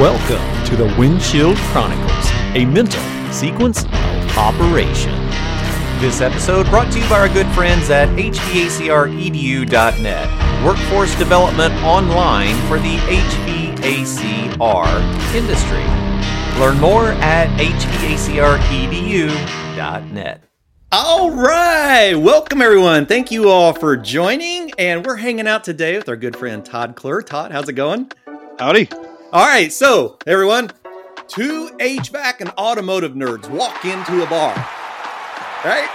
Welcome to the Windshield Chronicles, a mental sequence of operation. This episode brought to you by our good friends at hvacredu.net, workforce development online for the HVACR industry. Learn more at hvacredu.net. All right. Welcome, everyone. Thank you all for joining. And we're hanging out today with our good friend Todd Kler. Todd, how's it going? Howdy. All right. So, everyone, two HVAC and automotive nerds walk into a bar, right?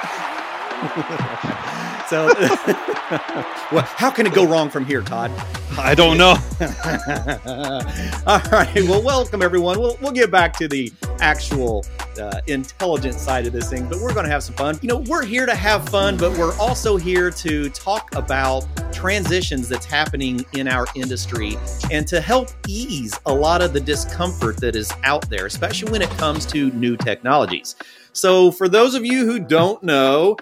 so, well, how can it go wrong from here, Todd? I don't know. All right. Well, welcome everyone. We'll we'll get back to the actual uh, intelligent side of this thing, but we're going to have some fun. You know, we're here to have fun, but we're also here to talk about transitions that's happening in our industry and to help ease a lot of the discomfort that is out there, especially when it comes to new technologies. So, for those of you who don't know,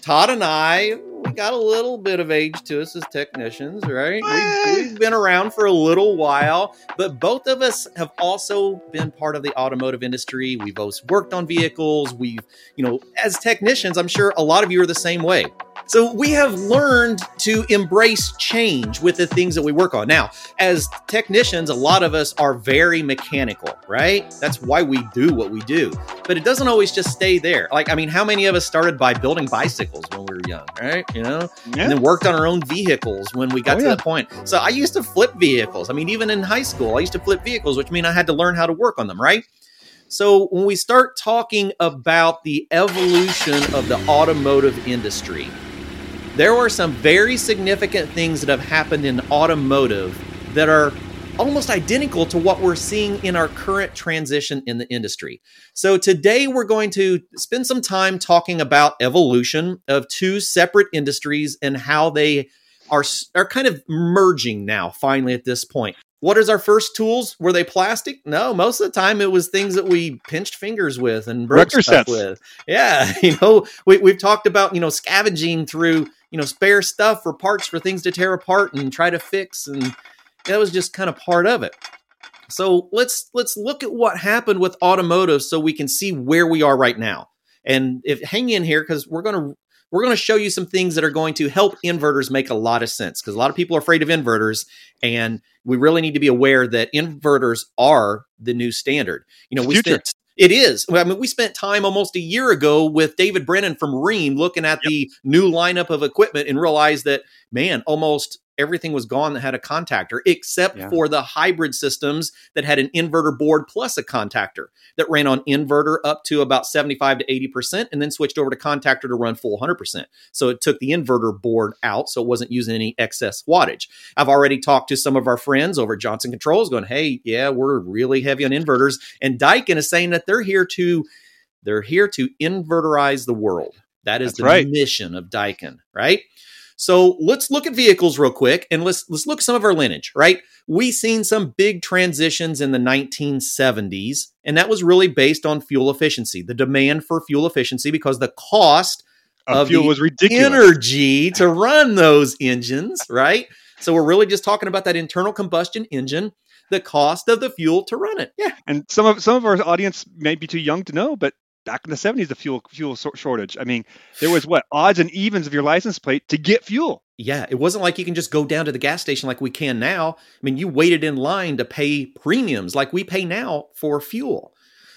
Todd and I, we got a little bit of age to us as technicians, right? We've, eh. we've, been around for a little while, but both of us have also been part of the automotive industry. We've both worked on vehicles. We've, you know, as technicians, I'm sure a lot of you are the same way. So we have learned to embrace change with the things that we work on. Now, as technicians, a lot of us are very mechanical, right? That's why we do what we do. But it doesn't always just stay there. Like, I mean, how many of us started by building bicycles when we were young, right? You know, yeah. and then worked on our own vehicles when we got oh, to yeah. that point. So I used to flip vehicles. I mean, even in high school, I used to flip vehicles, which mean I had to learn how to work on them, right? So when we start talking about the evolution of the automotive industry, there are some very significant things that have happened in automotive that are almost identical to what we're seeing in our current transition in the industry. So today we're going to spend some time talking about evolution of two separate industries and how they are are kind of merging now finally at this point. What is our first tools? Were they plastic? No, most of the time it was things that we pinched fingers with and broke stuff sets. with. Yeah, you know, we, we've talked about you know scavenging through you know spare stuff for parts for things to tear apart and try to fix and that was just kind of part of it so let's let's look at what happened with automotive so we can see where we are right now and if hang in here because we're going to we're going to show you some things that are going to help inverters make a lot of sense because a lot of people are afraid of inverters and we really need to be aware that inverters are the new standard you know we Future. spent it is. I mean, we spent time almost a year ago with David Brennan from Rheem looking at yep. the new lineup of equipment and realized that, man, almost everything was gone that had a contactor, except yeah. for the hybrid systems that had an inverter board plus a contactor that ran on inverter up to about 75 to 80%, and then switched over to contactor to run full 100%. So it took the inverter board out, so it wasn't using any excess wattage. I've already talked to some of our friends over Johnson Controls going, hey, yeah, we're really heavy on inverters. And Daikin is saying that they're here to they're here to inverterize the world. That is That's the right. mission of Daikin, right? So let's look at vehicles real quick and let's let's look at some of our lineage, right? We seen some big transitions in the 1970s, and that was really based on fuel efficiency, the demand for fuel efficiency because the cost of, fuel was ridiculous. Energy to run those engines, right? So we're really just talking about that internal combustion engine the cost of the fuel to run it. Yeah, and some of some of our audience may be too young to know, but back in the 70s the fuel fuel shortage. I mean there was what odds and evens of your license plate to get fuel. Yeah it wasn't like you can just go down to the gas station like we can now. I mean you waited in line to pay premiums like we pay now for fuel.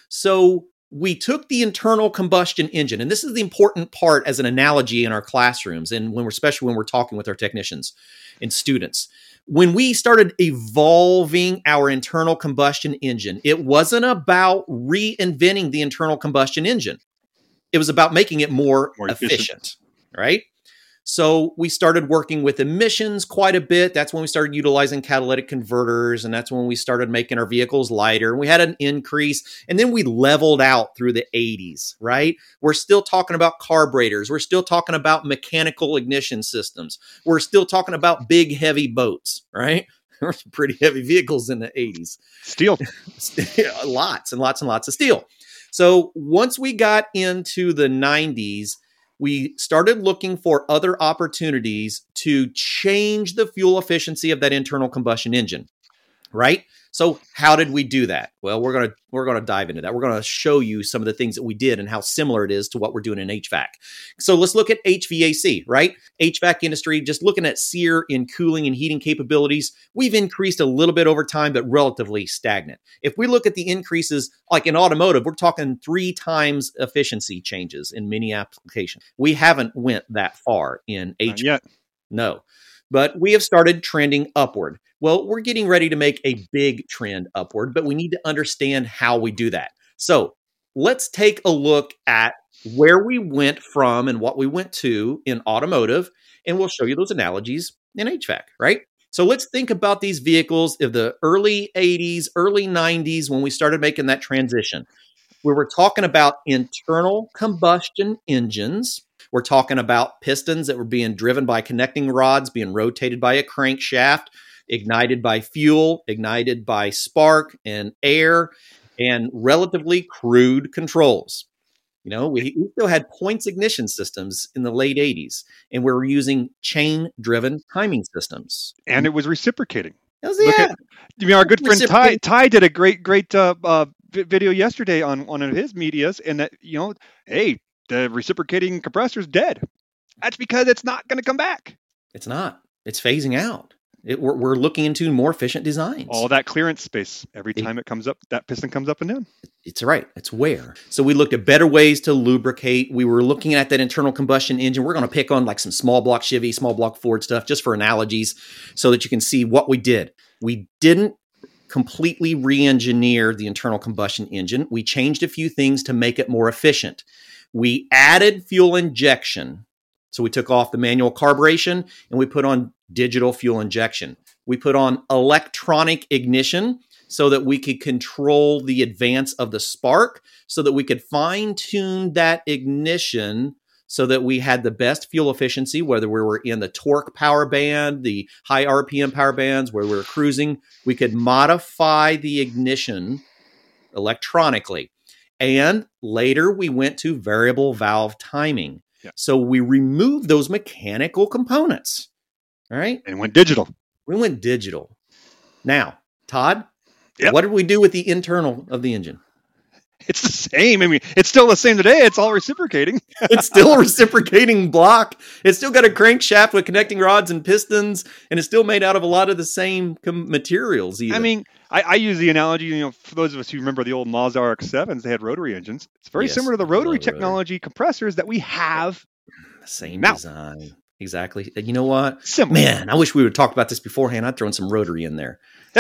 So we took the internal combustion engine and this is the important part as an analogy in our classrooms and when we're especially when we're talking with our technicians and students when we started evolving our internal combustion engine, it wasn't about reinventing the internal combustion engine. It was about making it more, more efficient, efficient, right? So we started working with emissions quite a bit. That's when we started utilizing catalytic converters, and that's when we started making our vehicles lighter. We had an increase, and then we leveled out through the 80s, right? We're still talking about carburetors. We're still talking about mechanical ignition systems. We're still talking about big, heavy boats, right? There were some pretty heavy vehicles in the 80s. Steel. lots and lots and lots of steel. So once we got into the 90s, we started looking for other opportunities to change the fuel efficiency of that internal combustion engine, right? So how did we do that? Well, we're gonna we're gonna dive into that. We're gonna show you some of the things that we did and how similar it is to what we're doing in HVAC. So let's look at HVAC, right? HVAC industry, just looking at SEER in cooling and heating capabilities, we've increased a little bit over time, but relatively stagnant. If we look at the increases, like in automotive, we're talking three times efficiency changes in many applications. We haven't went that far in HVAC. No. But we have started trending upward. Well, we're getting ready to make a big trend upward, but we need to understand how we do that. So let's take a look at where we went from and what we went to in automotive, and we'll show you those analogies in HVAC, right? So let's think about these vehicles of the early 80s, early 90s when we started making that transition. We were talking about internal combustion engines. We're talking about pistons that were being driven by connecting rods, being rotated by a crankshaft, ignited by fuel, ignited by spark and air, and relatively crude controls. You know, we, we still had points ignition systems in the late 80s, and we were using chain driven timing systems. And it was reciprocating. Was- yeah, at- You mean our good friend Ty? Ty did a great, great uh, uh, video yesterday on one of his medias, and that you know, hey, the reciprocating compressor's dead. That's because it's not going to come back. it's not. It's phasing out. It, we're, we're looking into more efficient designs. All that clearance space every It- time it comes up, that piston comes up and down. It's right. It's where. So we looked at better ways to lubricate. We were looking at that internal combustion engine. We're going to pick on like some small block Chevy, small block Ford stuff just for analogies so that you can see what we did. We didn't completely re engineer the internal combustion engine. We changed a few things to make it more efficient. We added fuel injection. So we took off the manual carburation and we put on digital fuel injection. We put on electronic ignition so that we could control the advance of the spark, so that we could fine tune that ignition so that we had the best fuel efficiency, whether we were in the torque power band, the high RPM power bands, where we were cruising. We could modify the ignition electronically. And later we went to variable valve timing. Yeah. So we removed those mechanical components. All right. And went digital. We went digital. Now, Todd, Yep. what did we do with the internal of the engine? It's the same. I mean, it's still the same today. It's all reciprocating. It's still a reciprocating block. It's still got a crankshaft with connecting rods and pistons, and it's still made out of a lot of the same com- materials. Even. I mean, I, I use the analogy, you know, for those of us who remember the old Mazda RX-7s, they had rotary engines. It's very Yes, similar to the rotary rotary. technology compressors that we have same now. design. Exactly. You know what? similar. Man, I wish we would talk about this beforehand. I'd thrown some rotary in there.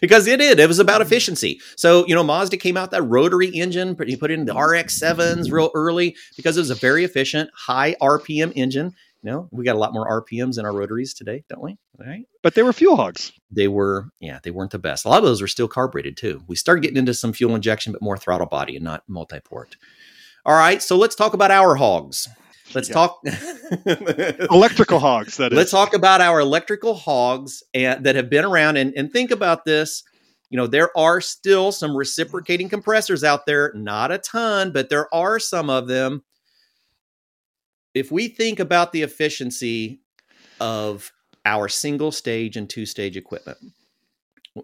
Because it did. It was about efficiency. So, you know, Mazda came out that rotary engine, but you put it in the RX 7s real early because it was a very efficient, high RPM engine. You know, we got a lot more RPMs in our rotaries today, don't we? All right. but they were fuel hogs. They were, yeah, they weren't the best. A lot of those were still carbureted too. We started getting into some fuel injection, but more throttle body and not multi port. All right. So let's talk about our hogs. Let's Yeah. talk. Electrical hogs, that is. Let's talk about our electrical hogs and, that have been around and, and think about this. You know, there are still some reciprocating compressors out there, not a ton, but there are some of them. If we think about the efficiency of our single stage and two stage equipment,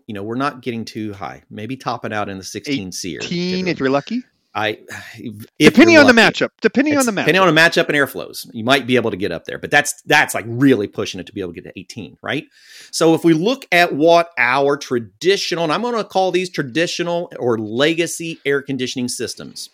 you know, we're not getting too high, maybe topping out in the 16 SEER. 18 if you're lucky. I, if Depending on the matchup. Depending on the matchup. Depending on the matchup and airflows, you might be able to get up there, but that's that's like really pushing it to be able to get to 18, right? So if we look at what our traditional, and I'm going to call these traditional or legacy air conditioning systems,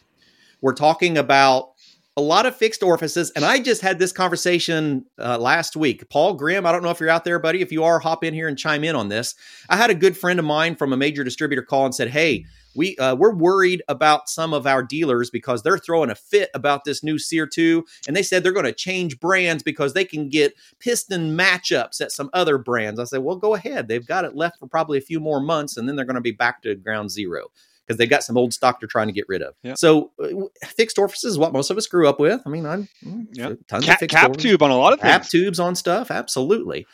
we're talking about a lot of fixed orifices. And I just had this conversation uh, last week. Paul Grimm, I don't know if you're out there, buddy. If you are, hop in here and chime in on this. I had a good friend of mine from a major distributor call and said, "Hey, we uh, we're worried about some of our dealers because they're throwing a fit about this new SEER 2 and they said they're going to change brands because they can get piston matchups at some other brands. I said, "Well, go ahead. They've got it left for probably a few more months and then they're going to be back to ground zero because they've got some old stock they're trying to get rid of." Yeah. So, uh, fixed orifices is what most of us grew up with. I mean, I'm Yeah. tons Cap, of fixed cap orifices tube on a lot of cap things. tubes on stuff absolutely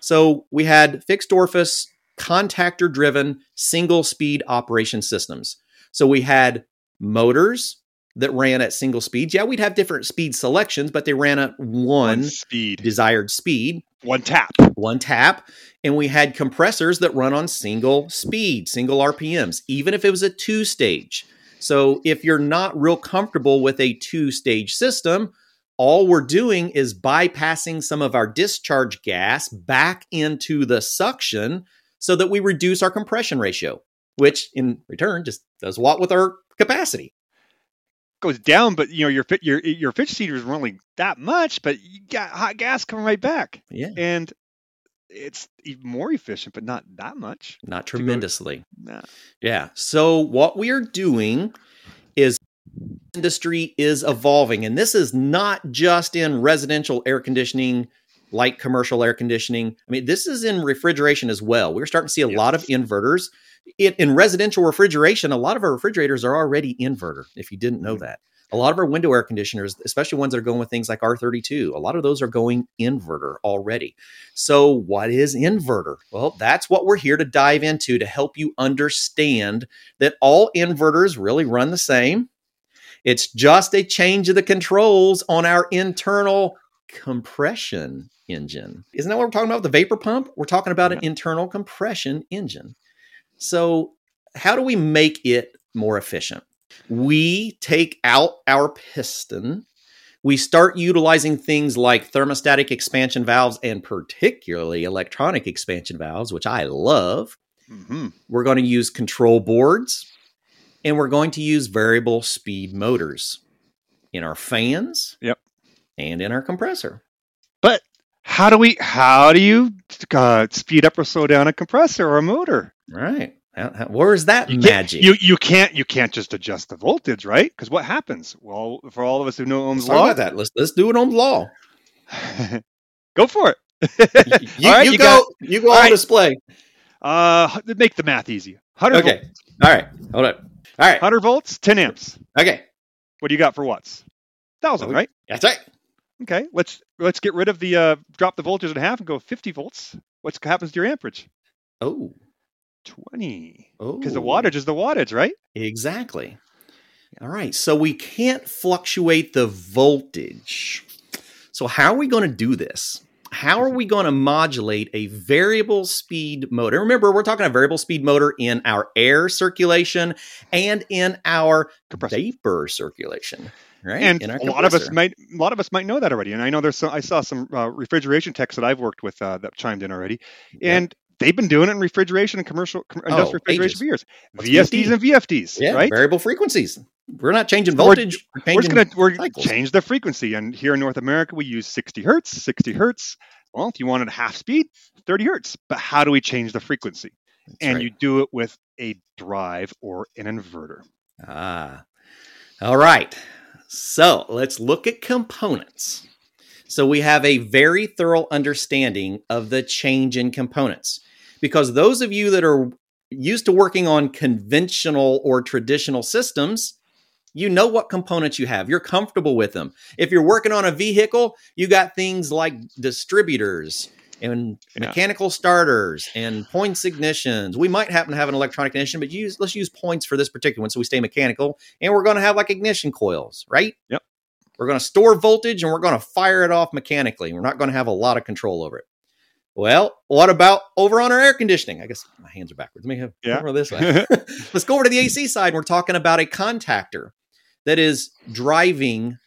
so we had fixed orifice contactor driven single speed operation systems so we had motors that ran at single speeds yeah we'd have different speed selections but they ran at one speed. desired speed one tap. one tap, and we had compressors that run on single speed, single RPMs, even if it was a two stage. So if you're not real comfortable with a two stage system, all we're doing is bypassing some of our discharge gas back into the suction so that we reduce our compression ratio, which in return just does what with our capacity. Goes down, but you know your fit your your fish seeder is only that much, but you got hot gas coming right back, Yeah. and it's even more efficient, but not that much. Not tremendously. Nah. Yeah. So what we are doing is industry is evolving and this is not just in residential air conditioning light commercial air conditioning. I mean this is in refrigeration as well. We're starting to see a lot of inverters. In, in residential refrigeration a lot of our refrigerators are already inverter if you didn't know mm-hmm. that. A lot of our window air conditioners especially ones that are going with things like r32 a lot of those are going inverter already. So what is inverter? Well that's what we're here to dive into to help you understand that all inverters really run the same. It's just a change of the controls on our internal compression engine. Isn't that what we're talking about? The vapor pump? We're talking about an internal compression engine. So, how do we make it more efficient? We take out our piston. We start utilizing things like thermostatic expansion valves and particularly electronic expansion valves, which I love. hmm We're going to use control boards and we're going to use variable speed motors in our fans Yep. and in our compressor. How do we? How do you uh, speed up or slow down a compressor or a motor? Right. How, where's that You magic? You you can't you can't just adjust the voltage, right? Because what happens? Well, for all of us who know Ohm's Let's law, about that. Let's let's do it on the law. go for it. You, right, you you go. got- you go on right. display. Uh, make the math easy. 100 Okay. volts, All right. Hold on. All right. 100 volts, 10 amps. Okay. What do you got for watts? Thousand, right? That's right. Okay. Let's let's get rid of the uh, drop the voltage in half and go 50 volts. What happens to your amperage? Oh. 20. Oh. Because the wattage is the wattage, right? Exactly. All right. So we can't fluctuate the voltage. So, how are we going to do this? How are we going to modulate a variable speed motor? Remember, we're talking a variable speed motor in our air circulation and in our Compressor. vapor circulation, right? And in our a lot of us might a lot of us might know that already. And I know there's some, I saw some uh, refrigeration techs that I've worked with uh, that chimed in already, Yeah. and they've been doing it in refrigeration and commercial com- industrial refrigeration ages. for years. What's VSDs VFD? and VFDs, yeah, right? variable frequencies. We're not changing So we're- voltage. We're, we're just gonna change the frequency. And here in North America, we use 60 hertz. 60 hertz. Well, if you wanted half speed, 30 hertz. But how do we change the frequency? That's and right. you do it with a drive or an inverter. Ah. All right. So let's look at components. So we have a very thorough understanding of the change in components. Because those of you that are used to working on conventional or traditional systems, you know what components you have. You're comfortable with them. If you're working on a vehicle, you got things like distributors and Yeah. mechanical starters and points ignitions. We might happen to have an electronic ignition, but use let's use points for this particular one so we stay mechanical. And we're going to have like ignition coils, right? Yep. We're going to store voltage and we're going to fire it off mechanically. We're not going to have a lot of control over it. Well, what about over on our air conditioning? I guess my hands are backwards. Let me have Yeah. over this way. Let's go over to the AC side. We're talking about a contactor that is driving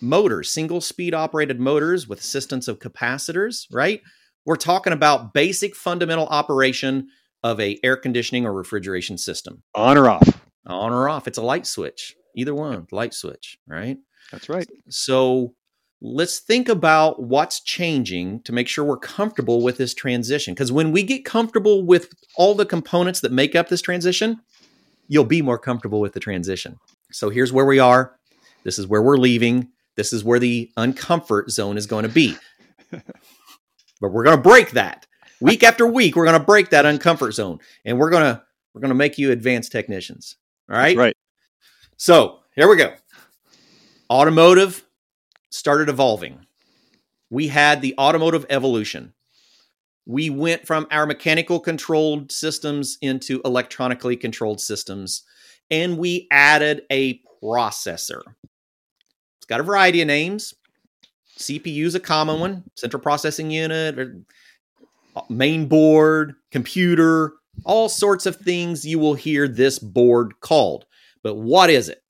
motors, single speed operated motors with assistance of capacitors, right? We're talking about basic fundamental operation of a air conditioning or refrigeration system. On or off. On or off, it's a light switch. Either one, light switch, right? That's right. So let's think about what's changing to make sure we're comfortable with this transition. Because when we get comfortable with all the components that make up this transition, you'll be more comfortable with the transition. So here's where we are. This is where we're leaving. This is where the uncomfort zone is going to be. but we're going to break that. Week after week, we're going to break that uncomfort zone and we're going to we're going to make you advanced technicians. All right? That's right. So here we go. Automotive started evolving. We had the automotive evolution. We went from our mechanical controlled systems into electronically controlled systems, and we added a processor. It's got a variety of names CPU is a common one, central processing unit, or uh, main board, computer, all sorts of things you will hear this board called. But what is it?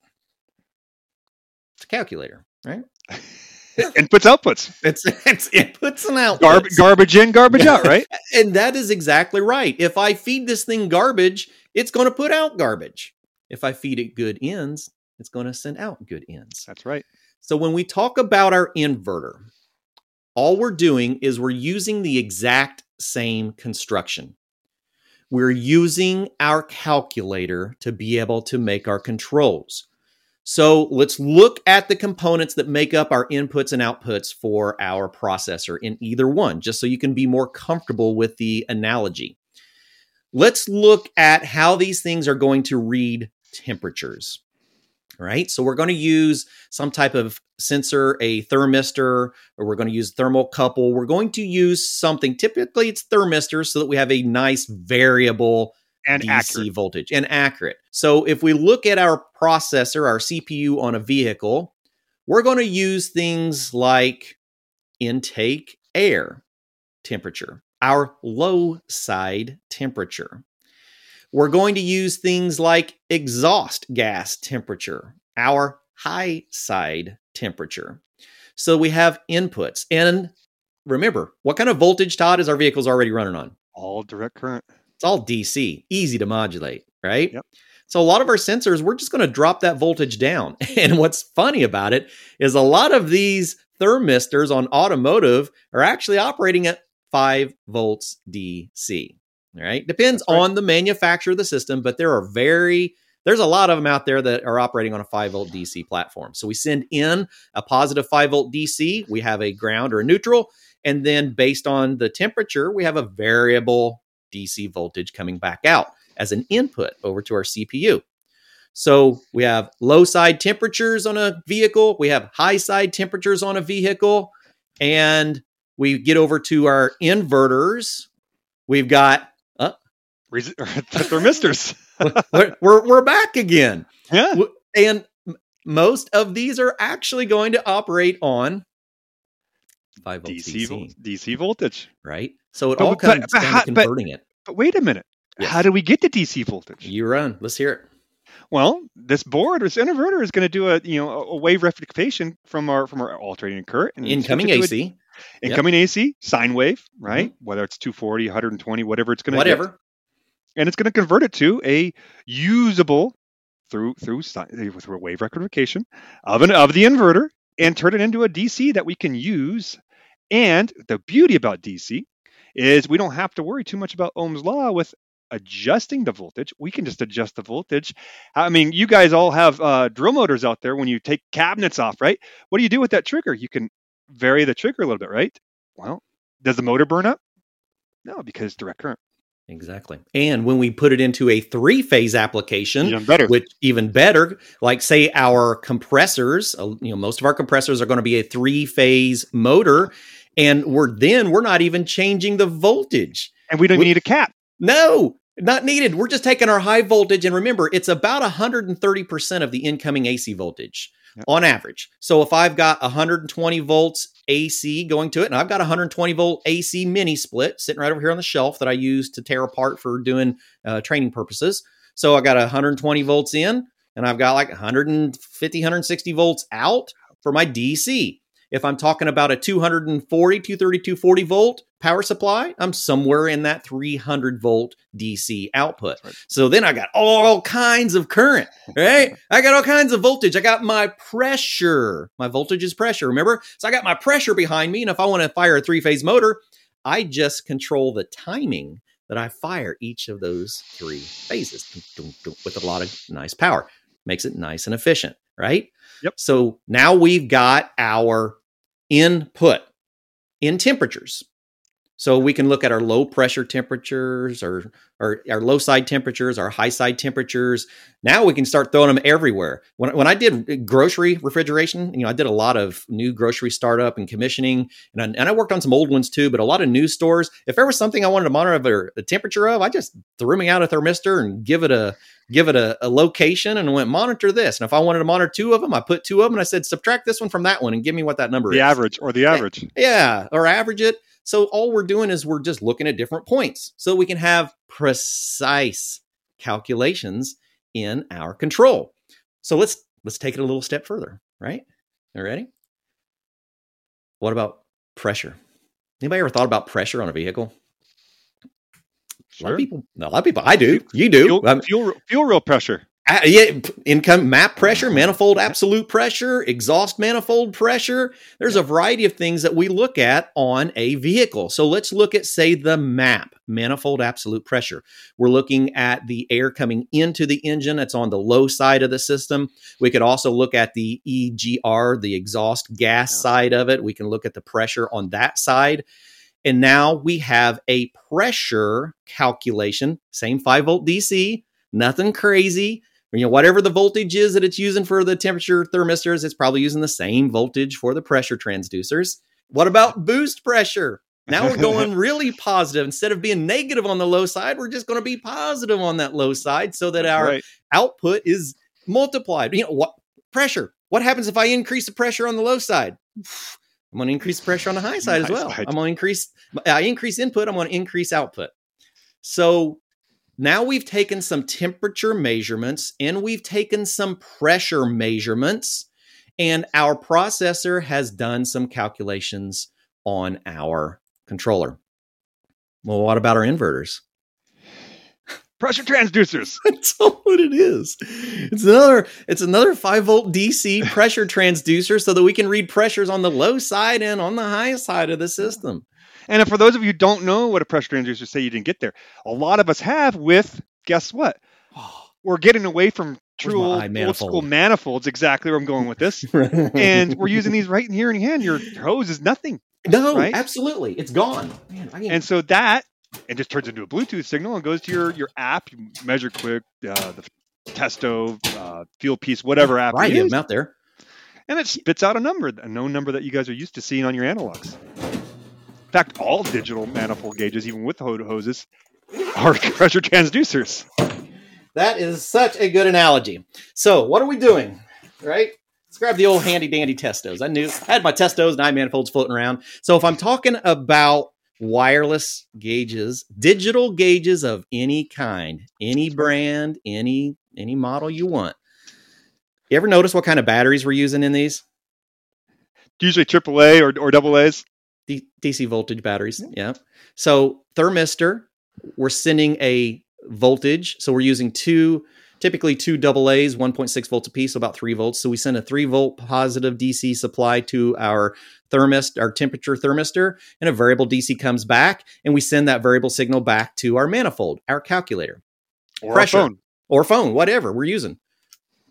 It's a calculator, right? Inputs, outputs. It's it's inputs and outputs. Garb- garbage in, garbage out, right? and that is exactly right. If I feed this thing garbage, it's going to put out garbage. If I feed it good ends, it's going to send out good ends. That's right. So when we talk about our inverter, all we're doing is we're using the exact same construction. We're using our calculator to be able to make our controls. So let's look at the components that make up our inputs and outputs for our processor in either one, just so you can be more comfortable with the analogy. Let's look at how these things are going to read temperatures. Right. So we're going to use some type of sensor, a thermistor, or we're going to use thermocouple. We're going to use something, typically it's thermistor, so that we have a nice variable And DC accurate. voltage and accurate. So if we look at our processor, our CPU on a vehicle, we're going to use things like intake air temperature, our low side temperature. We're going to use things like exhaust gas temperature, our high side temperature. So we have inputs. And remember, what kind of voltage, Todd, is our vehicles already running on? All direct current. It's all DC, easy to modulate, right? Yep. So a lot of our sensors, we're just going to drop that voltage down. And what's funny about it is a lot of these thermistors on automotive are actually operating at 5 volts DC. All right? Depends right. on the manufacturer of the system, but there are very there's a lot of them out there that are operating on a 5 volt DC platform. So we send in a positive 5 volt DC, we have a ground or a neutral, and then based on the temperature, we have a variable DC voltage coming back out as an input over to our CPU. So we have low side temperatures on a vehicle, we have high side temperatures on a vehicle, and we get over to our inverters. We've got thermistors. we're, we're, we're back again. yeah. And most of these are actually going to operate on 5 volt DC, vol- DC, voltage. right? So it But- all comes but down how- to but- converting it. But wait a minute. Yes. How do we get to DC voltage? You run. Let's hear it. Well, this board, this inverter, is going to do a you know a wave rectification from our from our alternating current and Incoming to a- AC, Yep. Mm-hmm. incoming AC sine wave, right? Whether it's 240, 120, whatever it's going to whatever. And it's going to convert it to a usable through through through a wave rectification of an of the inverter and turn it into a DC that we can use. And the beauty about DC is we don't have to worry too much about Ohm's law with adjusting the voltage. We can just adjust the voltage. I mean, you guys all have uh, drill motors out there when you take cabinets off, right? What do you do with that trigger? You can vary the trigger a little bit, right? Well, does the motor burn up? No, because direct current. Exactly. And when we put it into a three phase application, Even better. which even better, like say our compressors, uh, you know, most of our compressors are going to be a three phase motor. And we're then we're not even changing the voltage. and we don't we- need a cap. No, not needed. We're just taking our high voltage. And remember, it's about 130% of the incoming AC voltage Yep. on average. So if I've got 120 volts AC going to it, and I've got 120 volt AC mini split sitting right over here on the shelf that I use to tear apart for doing uh, training purposes. So I got 120 volts in, and I've got like 150, 160 volts out for my DC. If I'm talking about a 240, 230, 240 volt power supply, I'm somewhere in that 300 volt DC output. Right. So then I got all kinds of current, right? I got all kinds of voltage. I got my pressure. My voltage is pressure, remember? So I got my pressure behind me. And if I want to fire a three phase motor, I just control the timing that I fire each of those three phases with a lot of nice power. Makes it nice and efficient, right? Yep. So now we've got our input in temperatures. So we can look at our low pressure temperatures or, or our low side temperatures, our high side temperatures. Now we can start throwing them everywhere. When, when I did grocery refrigeration, you know, I did a lot of new grocery startup and commissioning, and I, and I worked on some old ones too. But a lot of new stores, if there was something I wanted to monitor the temperature of, I just threw me out a thermistor and give it a give it a, a, location and went monitor this. And if I wanted to monitor two of them, I put two of them and I said subtract this one from that one and give me what that number the is. The average or the eh, average. Yeah, or average it. So all we're doing is we're just looking at different points so we can have precise calculations in our control. So let's let's take it a little step further, right? You ready? What about pressure? Anybody ever thought about pressure on a vehicle? Sure. A lot of people, a lot of people. I do. You do. Fuel, um, fuel, fuel rail pressure. Yeah, income map pressure, manifold absolute pressure, exhaust manifold pressure. There's a variety of things that we look at on a vehicle. So let's look at, say, the map, manifold absolute pressure. We're looking at the air coming into the engine. That's on the low side of the system. We could also look at the EGR, the exhaust gas yeah. side of it. We can look at the pressure on that side. And now we have a pressure calculation, same 5 volt DC, nothing crazy you know whatever the voltage is that it's using for the temperature thermistors it's probably using the same voltage for the pressure transducers. What about boost pressure? Now we're going really positive. Instead of being negative on the low side we're just going to be positive on that low side so that our right. output is multiplied. You know what pressure. What happens if i increase the pressure on the low side? I'm going to increase the pressure on the high side as well. i'm going to increase i increase input i'm going to increase output. So now we've taken some temperature measurements and we've taken some pressure measurements, and our processor has done some calculations on our controller. Well, what about our inverters? Pressure transducers. That's all what it is. It's another it's another 5 volt DC pressure transducer so that we can read pressures on the low side and on the high side of the system. And for those of you who don't know what a pressure transducer say you didn't get there, a lot of us have with guess what? We're getting away from true old, old, school manifolds. Exactly where I'm going with this, and we're using these right in here in your hand. Your hose is nothing. No, right? absolutely, it's gone. Man, and so that it just turns into a Bluetooth signal and goes to your your app. You measureQuick uh, the Testo, uh, Fieldpiece, whatever app. Right, you use, out there, and it spits out a number, a known number that you guys are used to seeing on your analogs. In fact, all digital manifold gauges, even with hoses, are pressure transducers. That is such a good analogy. So, what are we doing? Right? Let's grab the old handy dandy Testos. I knew I had my Testos nine manifolds floating around. So, if I'm talking about wireless gauges, digital gauges of any kind, any brand, any any model you want. You ever notice what kind of batteries we're using in these? Usually AAA or, or double A's. D- DC voltage batteries. Yeah. So thermistor, we're sending a voltage. So we're using two, typically two double A's, 1.6 volts a piece, so about three volts. So we send a three volt positive DC supply to our thermist, our temperature thermistor, and a variable DC comes back, and we send that variable signal back to our manifold, our calculator, or pressure, phone, or phone, whatever we're using.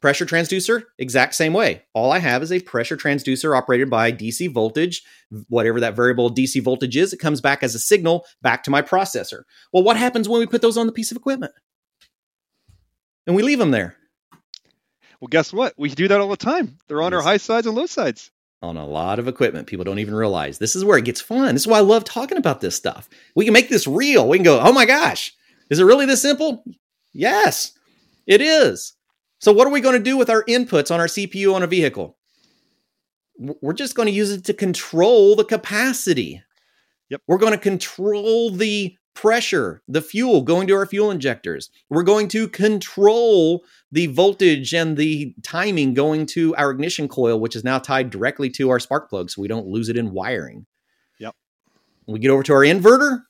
Pressure transducer, exact same way. All I have is a pressure transducer operated by DC voltage, whatever that variable DC voltage is, it comes back as a signal back to my processor. Well, what happens when we put those on the piece of equipment? And we leave them there. Well, guess what? We do that all the time. They're on yes. our high sides and low sides. On a lot of equipment, people don't even realize. This is where it gets fun. This is why I love talking about this stuff. We can make this real. We can go, oh my gosh, is it really this simple? Yes, it is. So, what are we going to do with our inputs on our CPU on a vehicle? We're just going to use it to control the capacity. Yep. We're going to control the pressure, the fuel going to our fuel injectors. We're going to control the voltage and the timing going to our ignition coil, which is now tied directly to our spark plug so we don't lose it in wiring. Yep. We get over to our inverter,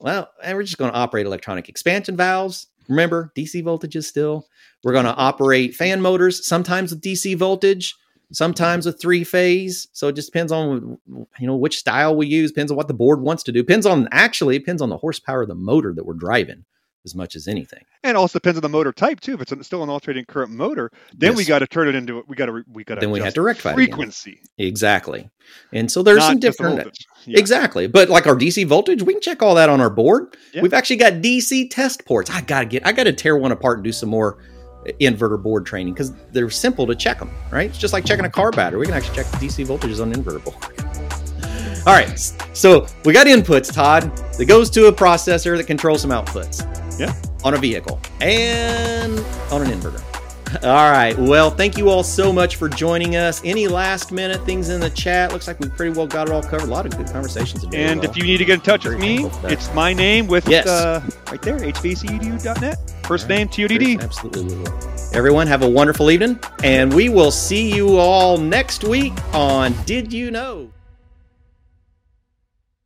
well, and we're just going to operate electronic expansion valves. Remember, DC voltages still. We're going to operate fan motors, sometimes with DC voltage, sometimes with three phase. So it just depends on you know which style we use, depends on what the board wants to do. Depends on actually depends on the horsepower of the motor that we're driving. As much as anything. And also depends on the motor type too. If it's still an alternating current motor, then we got to turn it into we got to we got to Then we have to rectify it frequency. Exactly. And so there's not some different. Yeah. Exactly. But like our DC voltage, we can check all that on our board. Yeah. We've actually got DC test ports. I gotta get I gotta tear one apart and do some more uh, inverter board training because they're simple to check them, right? It's just like checking a car battery. We can actually check the DC voltages on an inverter board. All right, so we got inputs, Todd, that goes to a processor that controls some outputs. Yeah. On a vehicle and on an inverter. All right. Well, thank you all so much for joining us. Any last minute things in the chat? Looks like we pretty well got it all covered. A lot of good conversations today. And if you need to get in touch with me, thankful for that. it's my name with Yes. uh, right there, hvacredu.net. First right. name TODD. Absolutely. Everyone, have a wonderful evening, and we will see you all next week on Did You Know?